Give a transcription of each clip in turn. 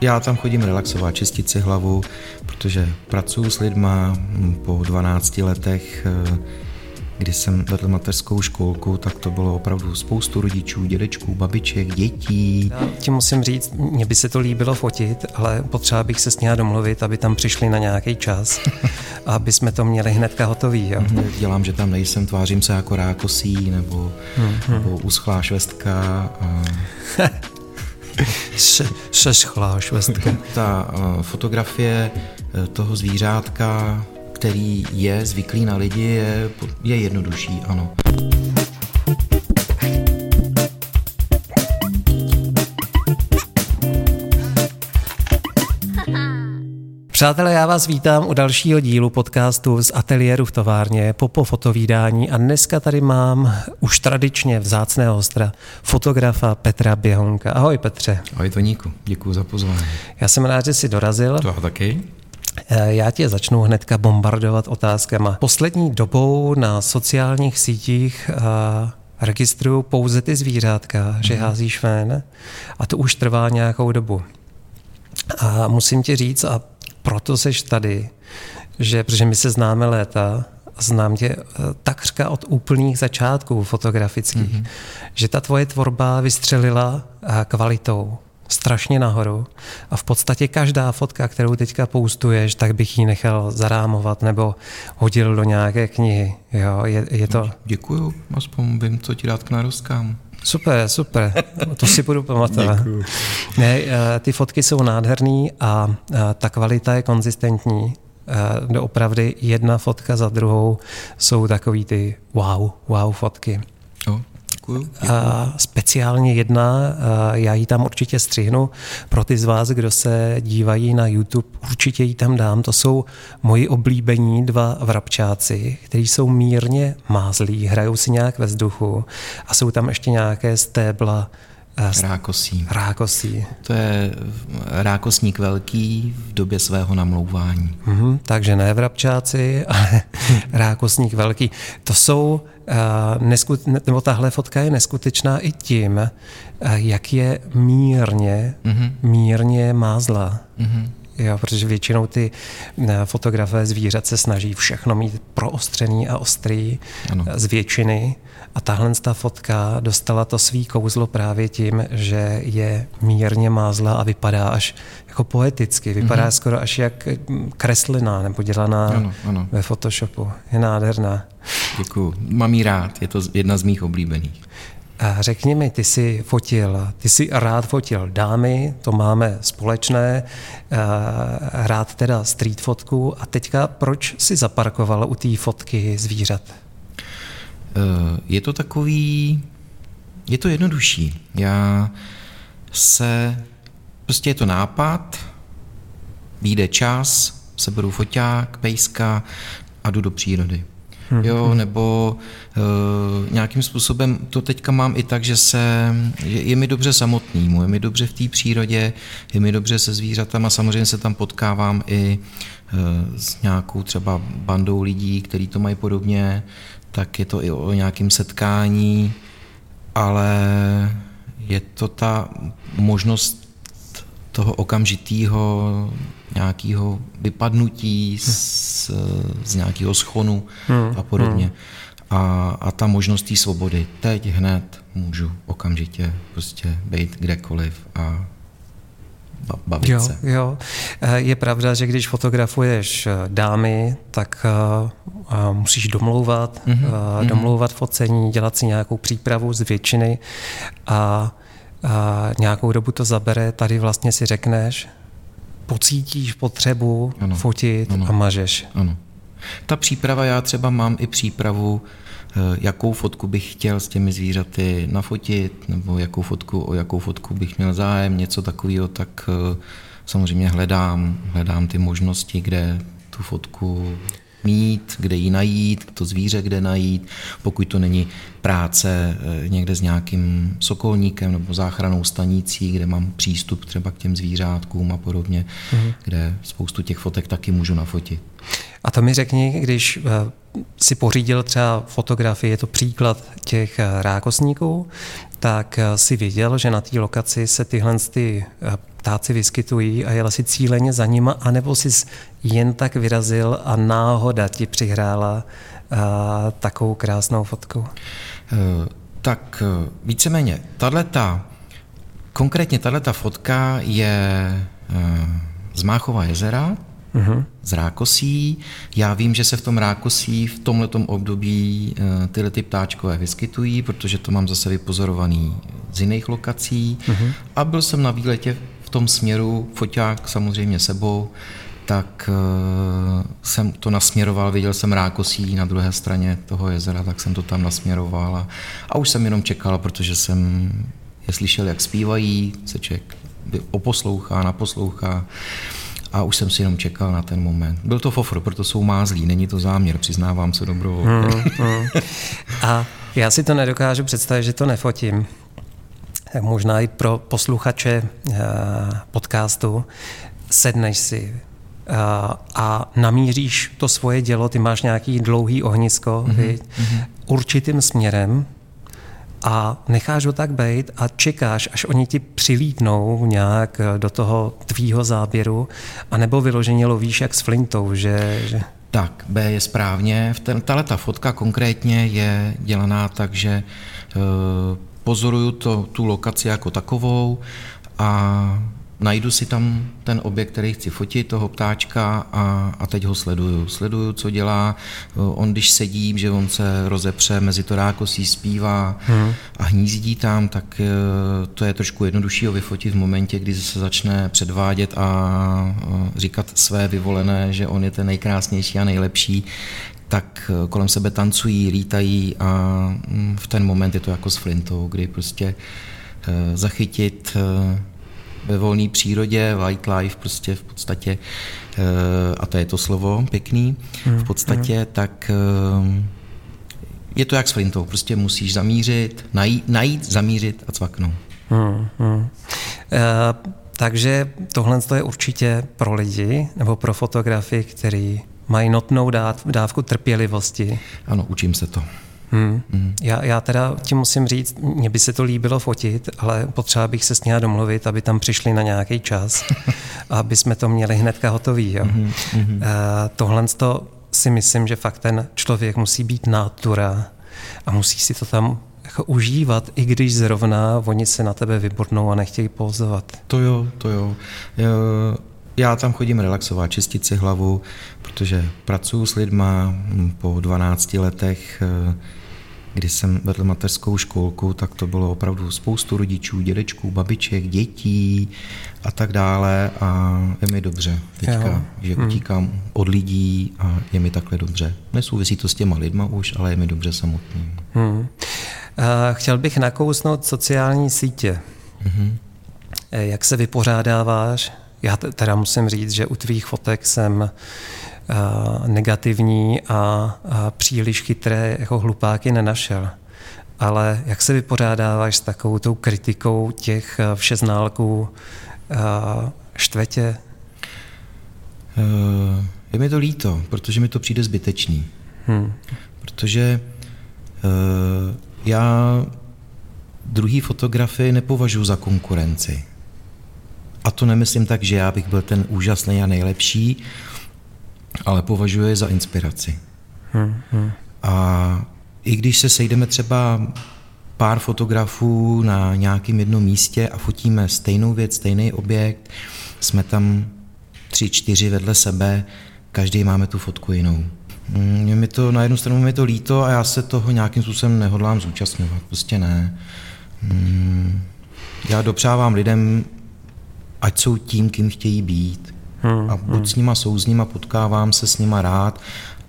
Já tam chodím relaxovat, čistit si hlavu, protože pracuji s lidma po 12 letech když jsem vedl mateřskou školku, tak to bylo opravdu spoustu rodičů, dědečků, babiček, dětí. Já ti musím říct, mně by se to líbilo fotit, ale potřeba bych se s ní domluvit, aby tam přišli na nějaký čas, aby jsme to měli hnedka hotový. Jo. Mhm, dělám, že tam nejsem, tvářím se jako rákosí nebo, mm-hmm. nebo uschlá švestka. A... se, se schlá švestka. Ta uh, fotografie uh, toho zvířátka který je zvyklý na lidi, je, je jednodušší, ano. Přátelé, já vás vítám u dalšího dílu podcastu z ateliéru v továrně Popo fotovídání a dneska tady mám už tradičně vzácného hostra, fotografa Petra Běhonka. Ahoj Petře. Ahoj Toníku, děkuji za pozvání. Já jsem rád, že jsi dorazil. To taky. Eh, já tě začnu hnedka bombardovat otázkama. Poslední dobou na sociálních sítích eh, registruju pouze ty zvířátka, že mhm. házíš ven a to už trvá nějakou dobu. A musím ti říct, a proto seš tady, že, protože my se známe léta, znám tě eh, takřka od úplných začátků fotografických, mm-hmm. že ta tvoje tvorba vystřelila kvalitou strašně nahoru a v podstatě každá fotka, kterou teďka poustuješ, tak bych ji nechal zarámovat nebo hodil do nějaké knihy. Jo, je, je to... Děkuju, aspoň vím, co ti dát k narostkám. Super, super, to si budu pamatovat. Děkuju. Ne, eh, ty fotky jsou nádherný a eh, ta kvalita je konzistentní. Eh, doopravdy jedna fotka za druhou jsou takový ty wow, wow fotky. Jo, Děkuju. A speciálně jedna, já ji tam určitě střihnu. Pro ty z vás, kdo se dívají na YouTube, určitě ji tam dám. To jsou moji oblíbení dva vrabčáci, kteří jsou mírně mázlí, hrajou si nějak ve vzduchu a jsou tam ještě nějaké stébla Rákosí. Rákosí. To je rákosník velký v době svého namlouvání. Mm-hmm, takže ne vrabčáci, ale rákosník velký. To jsou, uh, neskut, nebo tahle fotka je neskutečná i tím, uh, jak je mírně, mm-hmm. mírně mázla. Mm-hmm. Jo, protože většinou ty fotografé zvířat se snaží všechno mít proostřený a ostrý ano. z většiny. A tahle ta fotka dostala to svý kouzlo právě tím, že je mírně mázla a vypadá až jako poeticky. Vypadá mm-hmm. skoro až jak kreslená nebo dělaná ano, ano. ve Photoshopu. Je nádherná. Děkuju. Mám jí rád. Je to jedna z mých oblíbených. Řekni mi, ty jsi fotil, ty jsi rád fotil dámy, to máme společné, rád teda street fotku a teďka proč si zaparkoval u té fotky zvířat? Eh, je to takový, je to jednodušší. Já se, prostě je to nápad, vyjde čas, seberu foťák, pejska a jdu do přírody. Hmm. Jo, nebo uh, nějakým způsobem to teďka mám i tak, že se, je, je mi dobře samotný, je mi dobře v té přírodě, je mi dobře se zvířatama, samozřejmě se tam potkávám i uh, s nějakou třeba bandou lidí, kteří to mají podobně, tak je to i o nějakém setkání, ale je to ta možnost toho okamžitého nějakého vypadnutí z, z nějakého schonu hmm. a podobně. Hmm. A, a ta možnost té svobody. Teď hned můžu okamžitě prostě být kdekoliv a bavit jo, se. Jo. Eh, je pravda, že když fotografuješ eh, dámy, tak uh, musíš domlouvat, mm-hmm. domlouvat focení, dělat si nějakou přípravu z většiny a a nějakou dobu to zabere, tady vlastně si řekneš, pocítíš potřebu ano, fotit ano, a mažeš. Ano. Ta příprava, já třeba mám i přípravu, eh, jakou fotku bych chtěl s těmi zvířaty nafotit, nebo jakou fotku, o jakou fotku bych měl zájem, něco takového, tak eh, samozřejmě hledám, hledám ty možnosti, kde tu fotku mít, kde ji najít, to zvíře kde najít, pokud to není práce eh, někde s nějakým sokolníkem nebo záchranou stanicí, kde mám přístup třeba k těm zvířátkům a podobně, mm-hmm. kde spoustu těch fotek taky můžu nafotit. A to mi řekni, když eh, si pořídil třeba fotografii, je to příklad těch eh, rákosníků, tak si viděl, že na té lokaci se tyhle ty ptáci vyskytují a jela si cíleně za nima, anebo si jen tak vyrazil a náhoda ti přihrála uh, takovou krásnou fotku? Uh, tak víceméně, tato, konkrétně tato fotka je uh, z Máchova jezera, uh-huh. z Rákosí. Já vím, že se v tom Rákosí v tomto období tyhle ty ptáčkové vyskytují, protože to mám zase vypozorovaný z jiných lokací. Uh-huh. A byl jsem na výletě tom směru, foťák samozřejmě sebou, tak uh, jsem to nasměroval, viděl jsem rákosí na druhé straně toho jezera, tak jsem to tam nasměroval a, a už jsem jenom čekal, protože jsem je slyšel, jak zpívají, se člověk oposlouchá, naposlouchá a už jsem si jenom čekal na ten moment. Byl to fofr, proto jsou mázlí, není to záměr, přiznávám se dobrovolně. Hmm, hmm. A já si to nedokážu představit, že to nefotím. Možná i pro posluchače eh, podcastu sedneš si eh, a namíříš to svoje dělo, ty máš nějaký dlouhý ohnisko, mm-hmm. určitým směrem a necháš ho tak být a čekáš, až oni ti přilítnou nějak do toho tvýho záběru, anebo vyloženě lovíš jak s flintou, že... že... Tak, B je správně. Tahle ta fotka konkrétně je dělaná tak, že e, pozoruju to, tu lokaci jako takovou a najdu si tam ten objekt, který chci fotit, toho ptáčka a, a teď ho sleduju. Sleduju, co dělá. On, když sedí, že on se rozepře mezi to rákosí, zpívá hmm. a hnízdí tam, tak e, to je trošku jednodušší ho vyfotit v momentě, kdy se začne předvádět a říkat své vyvolené, že on je ten nejkrásnější a nejlepší, tak e, kolem sebe tancují, lítají a mm, v ten moment je to jako s flintou, kdy prostě e, zachytit ve volné přírodě, wildlife prostě v podstatě, eh, a to je to slovo pěkný, v hmm, podstatě, hmm. tak eh, je to jak s flintou, prostě musíš zamířit, najít, najít zamířit a cvaknout. Hmm, hmm. Uh, takže tohle je určitě pro lidi nebo pro fotografy, kteří mají notnou dávku trpělivosti. Ano, učím se to. Hmm. Hmm. Já, já teda ti musím říct, mně by se to líbilo fotit, ale potřeba bych se s ním domluvit, aby tam přišli na nějaký čas, aby jsme to měli hnedka hotový. Jo. Hmm. Hmm. Uh, tohle to si myslím, že fakt ten člověk musí být natura a musí si to tam jako užívat, i když zrovna oni se na tebe vybornou a nechtějí pouzovat. To jo, to jo. Já tam chodím relaxovat, čistit si hlavu, protože pracuji s lidma po 12 letech eh, kdy jsem vedl mateřskou školku, tak to bylo opravdu spoustu rodičů, dědečků, babiček, dětí a tak dále a je mi dobře teďka, jo. že hmm. utíkám od lidí a je mi takhle dobře. Nesouvisí to s těma lidma už, ale je mi dobře samotný. Hmm. Chtěl bych nakousnout sociální sítě. Hmm. Jak se vypořádáváš? Já teda musím říct, že u tvých fotek jsem negativní a, a příliš chytré jako hlupáky nenašel. Ale jak se vypořádáváš s takovou tou kritikou těch všeználků štvetě? Uh, je mi to líto, protože mi to přijde zbytečný. Hmm. Protože uh, já druhý fotografii nepovažuji za konkurenci. A to nemyslím tak, že já bych byl ten úžasný a nejlepší, ale považuje je za inspiraci. Hmm, hmm. A i když se sejdeme třeba pár fotografů na nějakém jednom místě a fotíme stejnou věc, stejný objekt, jsme tam tři, čtyři vedle sebe, každý máme tu fotku jinou. Mi to, na jednu stranu mi to líto a já se toho nějakým způsobem nehodlám zúčastňovat, prostě ne. Hmm. Já dopřávám lidem, ať jsou tím, kým chtějí být. Hmm, a buď hmm. s nima souzním a potkávám se s nima rád,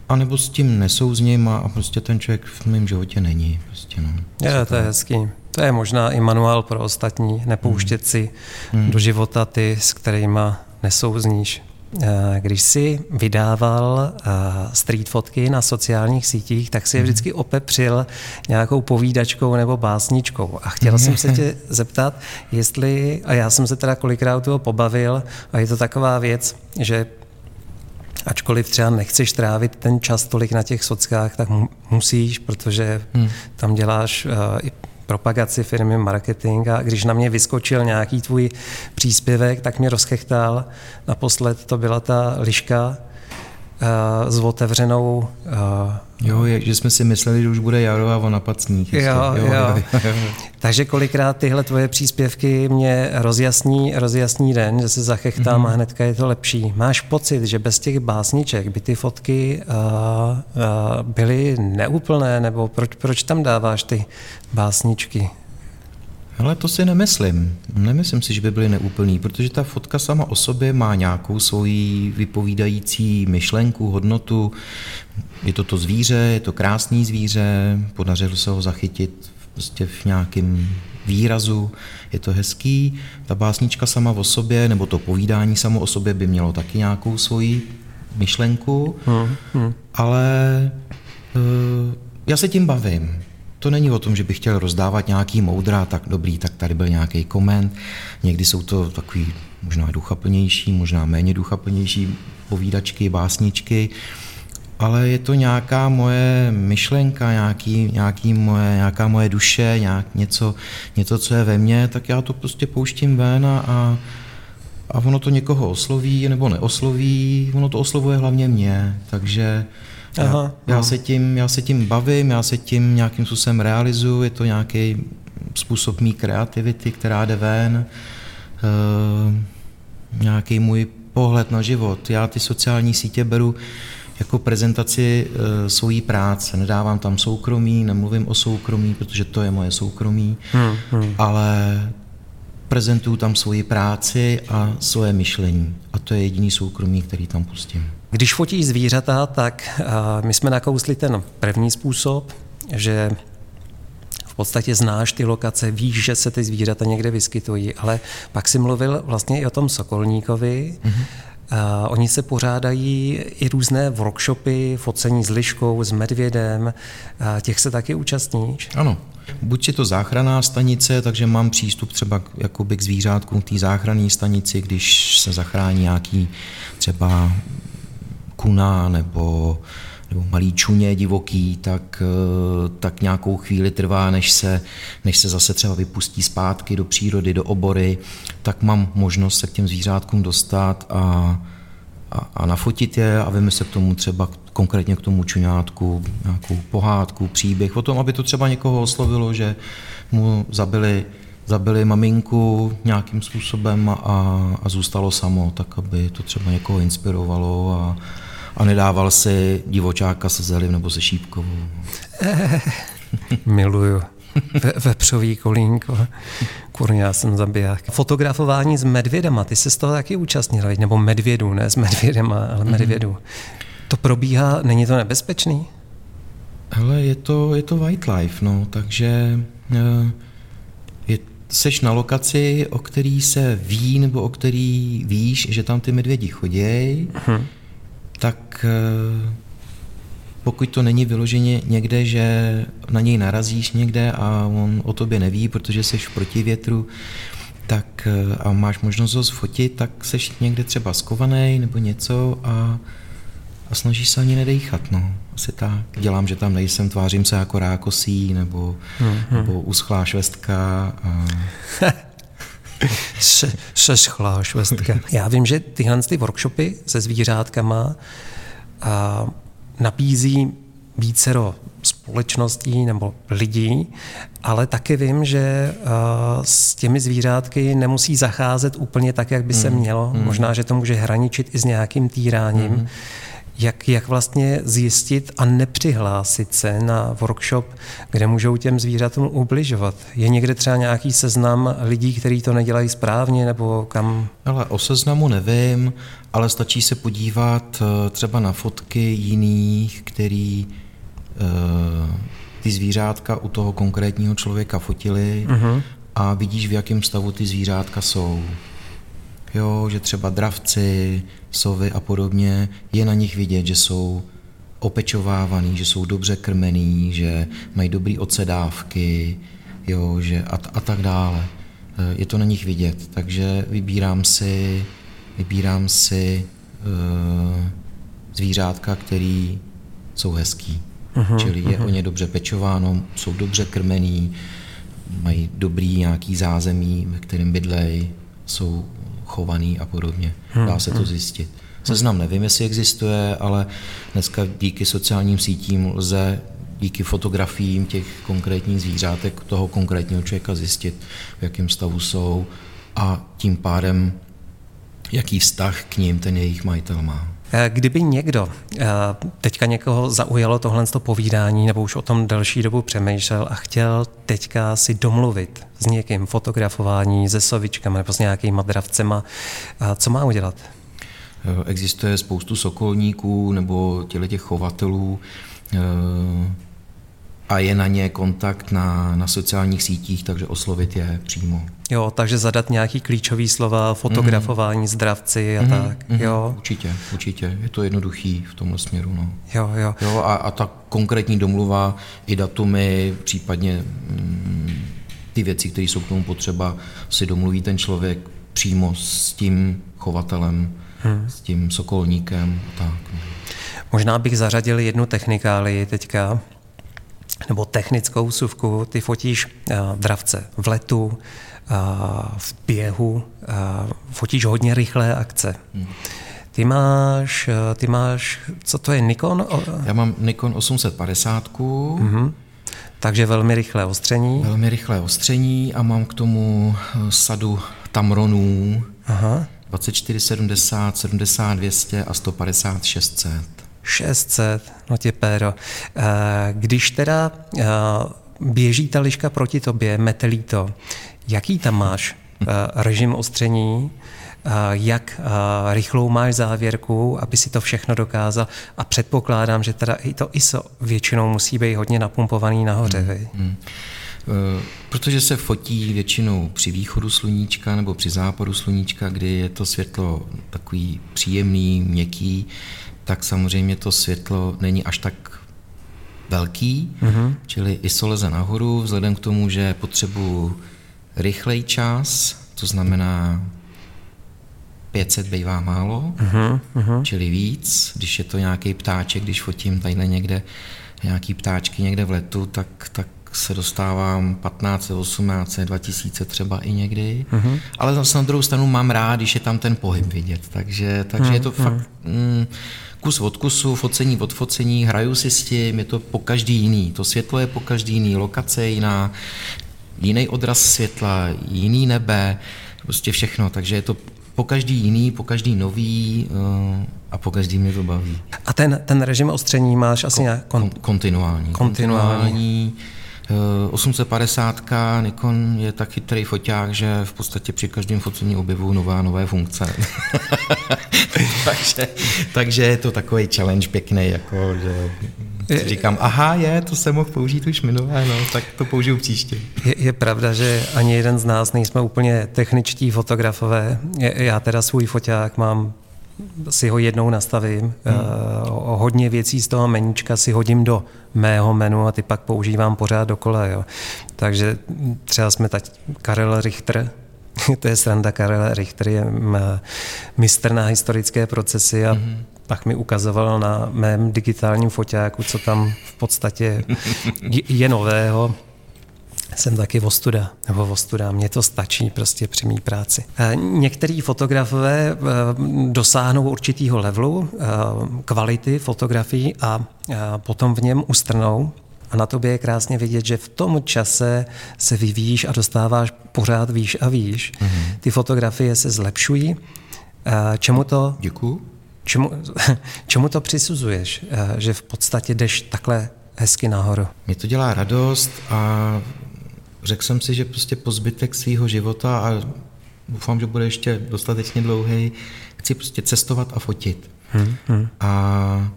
anebo s tím nesouzním a, a prostě ten člověk v mém životě není. Prostě, no. Je, to je hezký. To je možná i manuál pro ostatní, nepouštět hmm. si hmm. do života ty, s kterými nesouzníš. Eh, když jsi vydával eh, street fotky na sociálních sítích, tak si je mhm. vždycky opepřil nějakou povídačkou nebo básničkou. A chtěl jsem se tě zeptat, jestli, a já jsem se teda kolikrát toho pobavil, a je to taková věc, že ačkoliv třeba nechceš trávit ten čas tolik na těch sockách, tak musíš, protože hmm. tam děláš uh, propagaci firmy, marketing a když na mě vyskočil nějaký tvůj příspěvek, tak mě rozchechtal. Naposled to byla ta liška s otevřenou uh, Jo, je, že jsme si mysleli, že už bude jaro a on napacník. Jo, jo, jo, jo. jo. Takže kolikrát tyhle tvoje příspěvky mě rozjasní, rozjasní den, že se zachechtám mm-hmm. a hnedka je to lepší. Máš pocit, že bez těch básniček by ty fotky uh, uh, byly neúplné, nebo proč, proč tam dáváš ty básničky? Ale to si nemyslím. Nemyslím si, že by byly neúplný, protože ta fotka sama o sobě má nějakou svoji vypovídající myšlenku, hodnotu. Je to to zvíře, je to krásný zvíře, podařilo se ho zachytit prostě v nějakém výrazu, je to hezký. Ta básnička sama o sobě, nebo to povídání samo o sobě by mělo taky nějakou svoji myšlenku, hmm, hmm. ale uh, já se tím bavím. To není o tom, že bych chtěl rozdávat nějaký moudra, tak dobrý, tak tady byl nějaký koment. Někdy jsou to takový možná duchaplnější, možná méně duchaplnější povídačky, básničky, ale je to nějaká moje myšlenka, nějaký, nějaký moje, nějaká moje duše, nějak něco, něco, co je ve mně, tak já to prostě pouštím ven a, a, a ono to někoho osloví nebo neosloví, ono to oslovuje hlavně mě, takže Aha, já, já, se tím, já se tím bavím, já se tím nějakým způsobem realizuju, je to nějaký způsob mý kreativity, která jde ven, e, nějaký můj pohled na život. Já ty sociální sítě beru jako prezentaci e, svojí práce. Nedávám tam soukromí, nemluvím o soukromí, protože to je moje soukromí, hmm, hmm. ale prezentuju tam svoji práci a svoje myšlení. A to je jediný soukromí, který tam pustím. Když fotíš zvířata, tak my jsme nakousli ten první způsob, že v podstatě znáš ty lokace, víš, že se ty zvířata někde vyskytují, ale pak si mluvil vlastně i o tom Sokolníkovi. Mm-hmm. Uh, oni se pořádají i různé workshopy, focení s liškou, s medvědem. Uh, těch se taky účastníš? Ano. Buď je to záchranná stanice, takže mám přístup třeba jakoby k zvířátkům v té záchranné stanici, když se zachrání nějaký třeba kuna nebo, nebo malý čuně divoký, tak, eh, tak nějakou chvíli trvá, než se, než se zase třeba vypustí zpátky do přírody, do obory, tak mám možnost se k těm zvířátkům dostat a, a, a nafotit je a víme se k tomu třeba konkrétně k tomu čuňátku, nějakou pohádku, příběh o tom, aby to třeba někoho oslovilo, že mu zabili zabili maminku nějakým způsobem a, a zůstalo samo, tak aby to třeba někoho inspirovalo a, a nedával si divočáka se zeliv nebo se šípkovou. Miluju. Ve, vepřový kolínko. Kurně, já jsem zabiják. Fotografování s medvědama, ty se z toho taky účastnil, nebo medvědů, ne s medvědama, ale medvědů. Mm-hmm. To probíhá, není to nebezpečný? Hele, je to, je to white life, no, takže eh, je, seš na lokaci, o který se ví, nebo o který víš, že tam ty medvědi chodí, hmm tak eh, pokud to není vyloženě někde, že na něj narazíš někde a on o tobě neví, protože jsi v protivětru, tak eh, a máš možnost ho sfotit, tak seš někde třeba skovaný nebo něco a, a snažíš se ani nedejchat, no. Asi tak. Dělám, že tam nejsem, tvářím se jako rákosí nebo, hmm, hmm. nebo uschlá švestka. A... se, seschlá švestka. Já vím, že tyhle ty workshopy se zvířátkama a, nabízí vícero společností nebo lidí, ale taky vím, že uh, s těmi zvířátky nemusí zacházet úplně tak, jak by se hmm. mělo. Mm. Možná, že to může hraničit i s nějakým týráním. Mm jak, jak vlastně zjistit a nepřihlásit se na workshop, kde můžou těm zvířatům ubližovat? Je někde třeba nějaký seznam lidí, kteří to nedělají správně, nebo kam? Ale o seznamu nevím, ale stačí se podívat eh, třeba na fotky jiných, který uh, ty zvířátka u toho konkrétního člověka fotili uh-huh. a vidíš, v jakém stavu ty zvířátka jsou jo, že třeba dravci, sovy a podobně, je na nich vidět, že jsou opečovávaný, že jsou dobře krmený, že mají dobrý ocedávky, jo, že a, a tak dále. E, je to na nich vidět, takže vybírám si, vybírám si uh, zvířátka, který jsou hezký. Uh-huh, Čili je uh-huh. o ně dobře pečováno, jsou dobře krmený, mají dobrý nějaký zázemí, ve kterém bydlej, jsou chovaný a podobně. Dá se to zjistit. Seznam nevím, jestli existuje, ale dneska díky sociálním sítím lze díky fotografiím těch konkrétních zvířátek toho konkrétního člověka zjistit, v jakém stavu jsou a tím pádem jaký vztah k ním ten jejich majitel má. Eh, kdyby někdo eh, teďka někoho zaujalo tohle povídání nebo už o tom delší dobu přemýšlel a chtěl teďka si domluvit s někým fotografování, se sovičkami nebo s nějakýma dravcema, eh, co má udělat? Existuje spoustu sokolníků nebo těch chovatelů, a je na ně kontakt na, na sociálních sítích, takže oslovit je přímo. Jo, takže zadat nějaký klíčový slova, fotografování, mm. zdravci a mm, tak. Mm, jo. Určitě, určitě. Je to jednoduchý v tomhle směru. No. Jo, jo. jo a, a ta konkrétní domluva, i datumy, případně mm, ty věci, které jsou k tomu potřeba, si domluví ten člověk přímo s tím chovatelem, hmm. s tím sokolníkem. Tak. No. Možná bych zařadil jednu technikálii teďka, nebo technickou suvku, ty fotíš uh, dravce v letu, uh, v běhu, uh, fotíš hodně rychlé akce. Hmm. Ty máš, ty máš, co to je, Nikon? Já mám Nikon 850. Mm-hmm. Takže velmi rychlé ostření. Velmi rychlé ostření a mám k tomu sadu Tamronů. Aha. 24, 70, 70, 200 a 150, 600. 600, no tě péro. Eh, když teda eh, běží ta liška proti tobě, metelí to, jaký tam máš eh, režim ostření, jak rychlou máš závěrku, aby si to všechno dokázal. A předpokládám, že teda i to ISO většinou musí být hodně napumpovaný nahoře. Hmm, hmm. Protože se fotí většinou při východu sluníčka nebo při západu sluníčka, kdy je to světlo takový příjemný, měkký, tak samozřejmě to světlo není až tak velký, mm-hmm. čili ISO leze nahoru, vzhledem k tomu, že potřebuji rychlej čas, to znamená 500 bývá málo, mm-hmm. čili víc, když je to nějaký ptáček, když fotím tadyhle někde nějaký ptáčky někde v letu, tak, tak se dostávám 15, 18, 2000 třeba i někdy, mm-hmm. ale zase na druhou stranu mám rád, když je tam ten pohyb vidět, takže, takže mm-hmm. je to fakt mm, kus od kusu, focení od focení, hraju si s tím, je to po každý jiný, to světlo je po každý jiný, lokace je jiná, jiný odraz světla, jiný nebe, prostě všechno, takže je to po každý jiný, po každý nový uh, a po každý mě to baví. A ten, ten režim ostření máš asi nějak... Kon, kontinuální. Kontinuální. kontinuální 850 eh, Nikon je tak chytrý foťák, že v podstatě při každém focení objevují nové nové funkce. takže, takže je to takový challenge pěkný, jako, že je, říkám, aha, je, to jsem mohl použít už minulé, no, tak to použiju příště. Je, je pravda, že ani jeden z nás nejsme úplně techničtí fotografové. Já teda svůj foťák mám si ho jednou nastavím. Hmm. Uh, hodně věcí z toho meníčka si hodím do mého menu a ty pak používám pořád dokola. Jo. Takže třeba jsme teď Karel Richter, to je sranda Karel Richter, je mistr na historické procesy a hmm. pak mi ukazoval na mém digitálním foťáku, co tam v podstatě je nového jsem taky vostuda, nebo vostuda, mně to stačí prostě při mý práci. Eh, některý fotografové eh, dosáhnou určitýho levelu, eh, kvality fotografií a potom v něm ustrnou, a na tobě je krásně vidět, že v tom čase se vyvíjíš a dostáváš pořád výš a výš. Mm-hmm. Ty fotografie se zlepšují. Čemu to... Děkuju. Čemu, čemu to přisuzuješ, že v podstatě jdeš takhle hezky nahoru? Mě to dělá radost a řekl jsem si, že prostě po zbytek svého života a doufám, že bude ještě dostatečně dlouhý, chci prostě cestovat a fotit. Hmm, hmm. A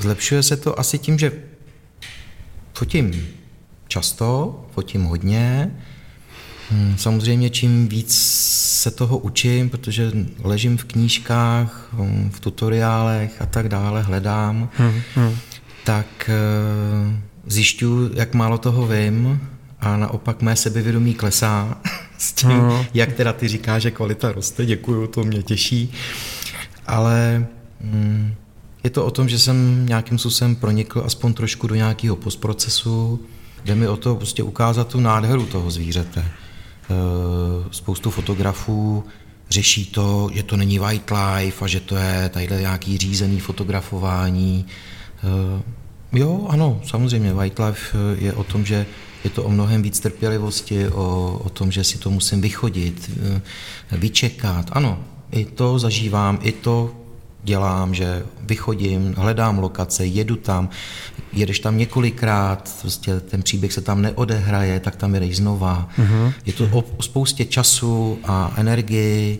zlepšuje se to asi tím, že fotím často, fotím hodně. Hmm, samozřejmě čím víc se toho učím, protože ležím v knížkách, hm, v tutoriálech a tak dále, hledám, hmm, hmm. tak eh, zjišťuju, jak málo toho vím a naopak mé sebevědomí klesá s tím, mm. jak teda ty říká, že kvalita roste, děkuju, to mě těší, ale mm, je to o tom, že jsem nějakým způsobem pronikl aspoň trošku do nějakého postprocesu Jde mi o to prostě ukázat tu nádheru toho zvířete. Spoustu fotografů řeší to, že to není white life a že to je tadyhle nějaký řízený fotografování. Jo, ano, samozřejmě, white life je o tom, že je to o mnohem víc trpělivosti, o, o tom, že si to musím vychodit, vyčekat. Ano, i to zažívám, i to dělám, že vychodím, hledám lokace, jedu tam, jedeš tam několikrát, prostě ten příběh se tam neodehraje, tak tam jedeš znova. Uh-huh. Je to o, o spoustě času a energii,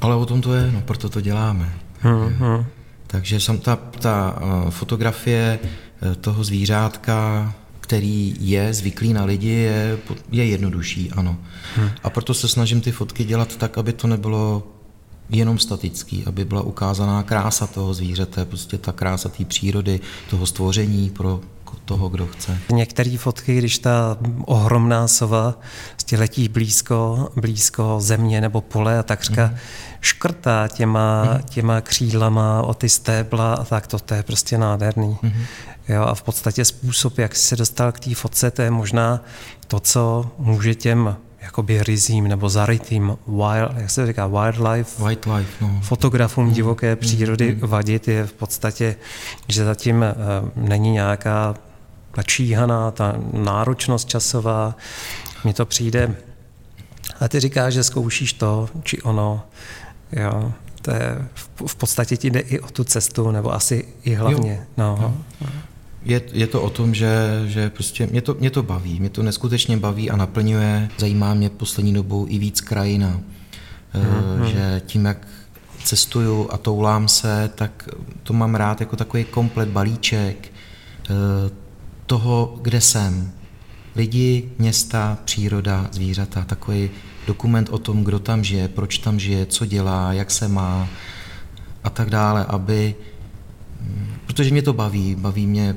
ale o tom to je, no proto to děláme. Uh-huh. Takže sam ta, ta uh, fotografie uh, toho zvířátka, který je zvyklý na lidi, je, je jednodušší, ano. Hmm. A proto se snažím ty fotky dělat tak, aby to nebylo jenom statický, aby byla ukázaná krása toho zvířete, prostě ta krása té přírody, toho stvoření pro toho, kdo chce. Některé fotky, když ta ohromná sova prostě letí blízko, blízko země nebo pole a takřka mm. škrtá těma, mm. těma křídlama o ty stébla a tak to, to je prostě nádherný. Mm. Jo, a v podstatě způsob, jak se dostal k té fotce, to je možná to, co může těm jakoby rizím nebo zarytým wild, jak se říká, wildlife, wildlife no. fotografům mm. divoké mm, přírody mm. vadit je v podstatě, že zatím uh, není nějaká ta číhaná, ta náročnost časová. Mně to přijde, a ty říkáš, že zkoušíš to, či ono, jo, to je, v podstatě ti jde i o tu cestu, nebo asi i hlavně. Jo. No. Jo. Je, je to o tom, že, že prostě mě to, mě to baví, mě to neskutečně baví a naplňuje. Zajímá mě poslední dobou i víc krajina. Mm-hmm. Že tím, jak cestuju a toulám se, tak to mám rád jako takový komplet balíček eh, toho, kde jsem. Lidi, města, příroda, zvířata, takový dokument o tom, kdo tam žije, proč tam žije, co dělá, jak se má a tak dále, aby, protože mě to baví, baví mě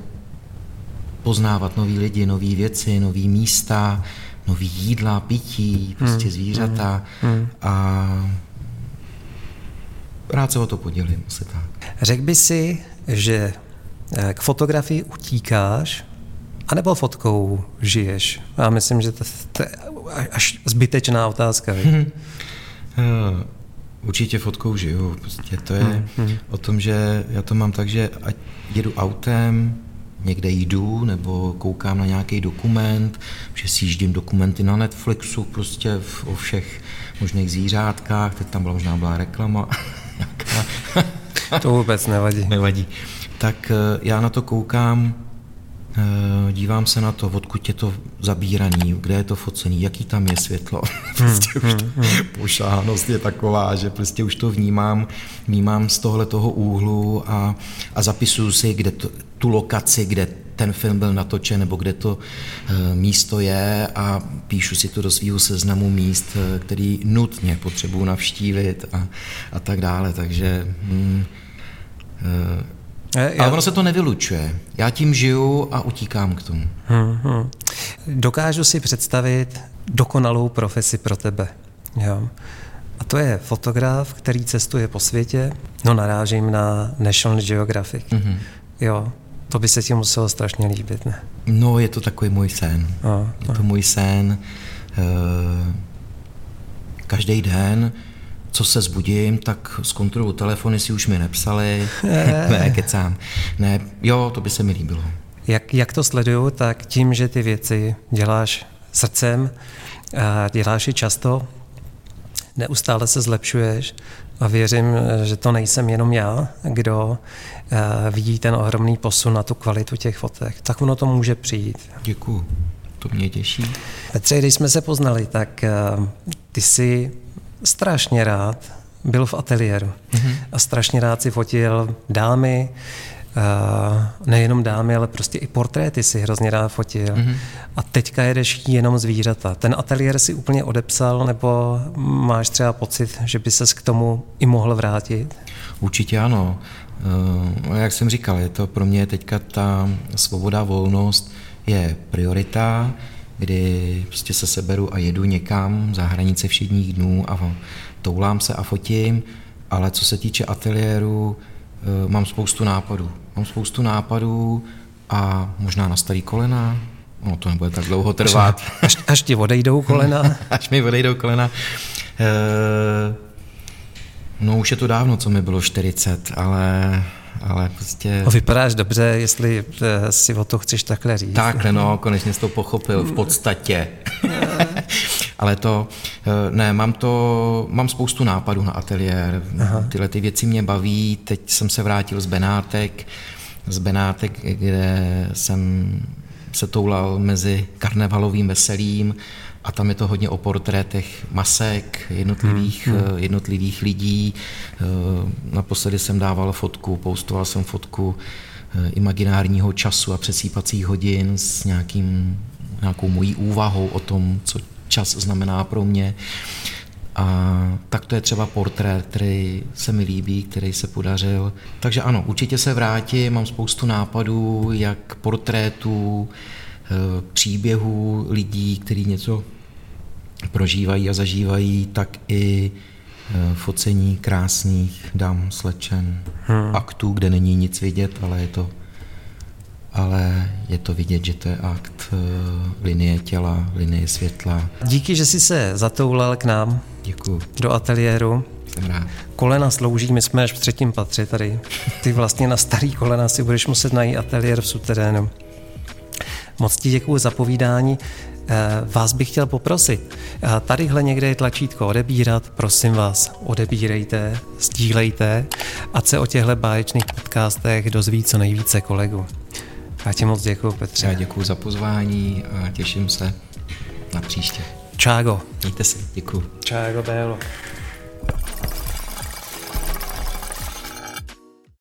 poznávat nový lidi, nové věci, nové místa, nový jídla, pití, prostě hmm. zvířata hmm. hmm. a rád se o to podělím, asi tak. Řekl by si, že eh, k fotografii utíkáš, anebo fotkou žiješ? Já myslím, že to, to je až zbytečná otázka. Hmm. Určitě fotkou žiju. Prostě to je hmm. o tom, že já to mám tak, že ať jedu autem, někde jdu nebo koukám na nějaký dokument, že si jíždím dokumenty na Netflixu prostě v, o všech možných zvířátkách, teď tam byla možná byla reklama. to vůbec nevadí. Nevadí. Tak eh, já na to koukám, eh, dívám se na to, odkud je to zabíraný, kde je to focený, jaký tam je světlo. prostě hmm, už to, hmm, hmm. pošáhnost je taková, že prostě už to vnímám, vnímám z tohle toho úhlu a, a zapisuju si, kde to, tu lokaci, kde ten film byl natočen, nebo kde to e, místo je a píšu si to do svého seznamu míst, e, který nutně potřebuji navštívit a, a tak dále. Takže hm, e, ale ono se to nevylučuje. Já tím žiju a utíkám k tomu. Hmm, hmm. Dokážu si představit dokonalou profesi pro tebe. Jo. A to je fotograf, který cestuje po světě. No narážím na National Geographic. Mm-hmm. Jo, to by se ti muselo strašně líbit, ne? No, je to takový můj sen. A, je to můj sen. Eh, každý den, co se zbudím, tak zkontroluji telefony, si už mi nepsali. ne, kecám. Ne, jo, to by se mi líbilo. Jak, jak to sleduju, tak tím, že ty věci děláš srdcem, a děláš je často, neustále se zlepšuješ a věřím, že to nejsem jenom já, kdo Eh, vidí ten ohromný posun na tu kvalitu těch fotek, tak ono to může přijít. Děkuju, to mě těší. Petře, když jsme se poznali, tak eh, ty jsi strašně rád byl v ateliéru mm-hmm. a strašně rád si fotil dámy, nejenom dámy, ale prostě i portréty si hrozně rád fotil. Mm-hmm. A teďka jedeš jenom zvířata. Ten ateliér si úplně odepsal, nebo máš třeba pocit, že by ses k tomu i mohl vrátit? Určitě ano. Uh, jak jsem říkal, je to pro mě teďka ta svoboda, volnost je priorita, kdy prostě se seberu a jedu někam za hranice všedních dnů a toulám se a fotím, ale co se týče ateliéru, uh, mám spoustu nápadů. Mám spoustu nápadů a možná na starý kolena, no to nebude tak dlouho trvat. Až, až ti odejdou kolena? až mi odejdou kolena. E, no už je to dávno, co mi bylo 40, ale ale prostě... O, vypadáš dobře, jestli eh, si o to chceš takhle říct. Takhle, no, konečně jsi to pochopil, v podstatě. ale to, eh, ne, mám to, mám spoustu nápadů na ateliér. Aha. Tyhle ty věci mě baví, teď jsem se vrátil z Benátek, z Benátek, kde jsem se toulal mezi karnevalovým veselím a tam je to hodně o portrétech masek, jednotlivých, hmm, hmm. jednotlivých lidí. Eh, naposledy jsem dával fotku, poustoval jsem fotku eh, imaginárního času a přesýpacích hodin s nějakým, nějakou mojí úvahou o tom, co čas znamená pro mě. A tak to je třeba portrét, který se mi líbí, který se podařil. Takže ano, určitě se vrátím, mám spoustu nápadů, jak portrétů, eh, příběhů lidí, kteří něco prožívají a zažívají, tak i eh, focení krásných dam, slečen, hmm. aktů, kde není nic vidět, ale je to ale je to vidět, že to je akt uh, linie těla, linie světla. Díky, že jsi se zatoulal k nám. Děkuji. Do ateliéru. Jsem rád. Kolena slouží, my jsme až v třetím patře tady. Ty vlastně na starý kolena si budeš muset najít ateliér v suterénu. Moc ti děkuji za povídání. Eh, vás bych chtěl poprosit, eh, tadyhle někde je tlačítko odebírat, prosím vás, odebírejte, sdílejte, a se o těchto báječných podcastech dozví co nejvíce kolegů. Já ti moc děkuji, Petře. Já děkuji za pozvání a těším se na příště. Čágo. Mějte se, děkuji. Čágo Bélo.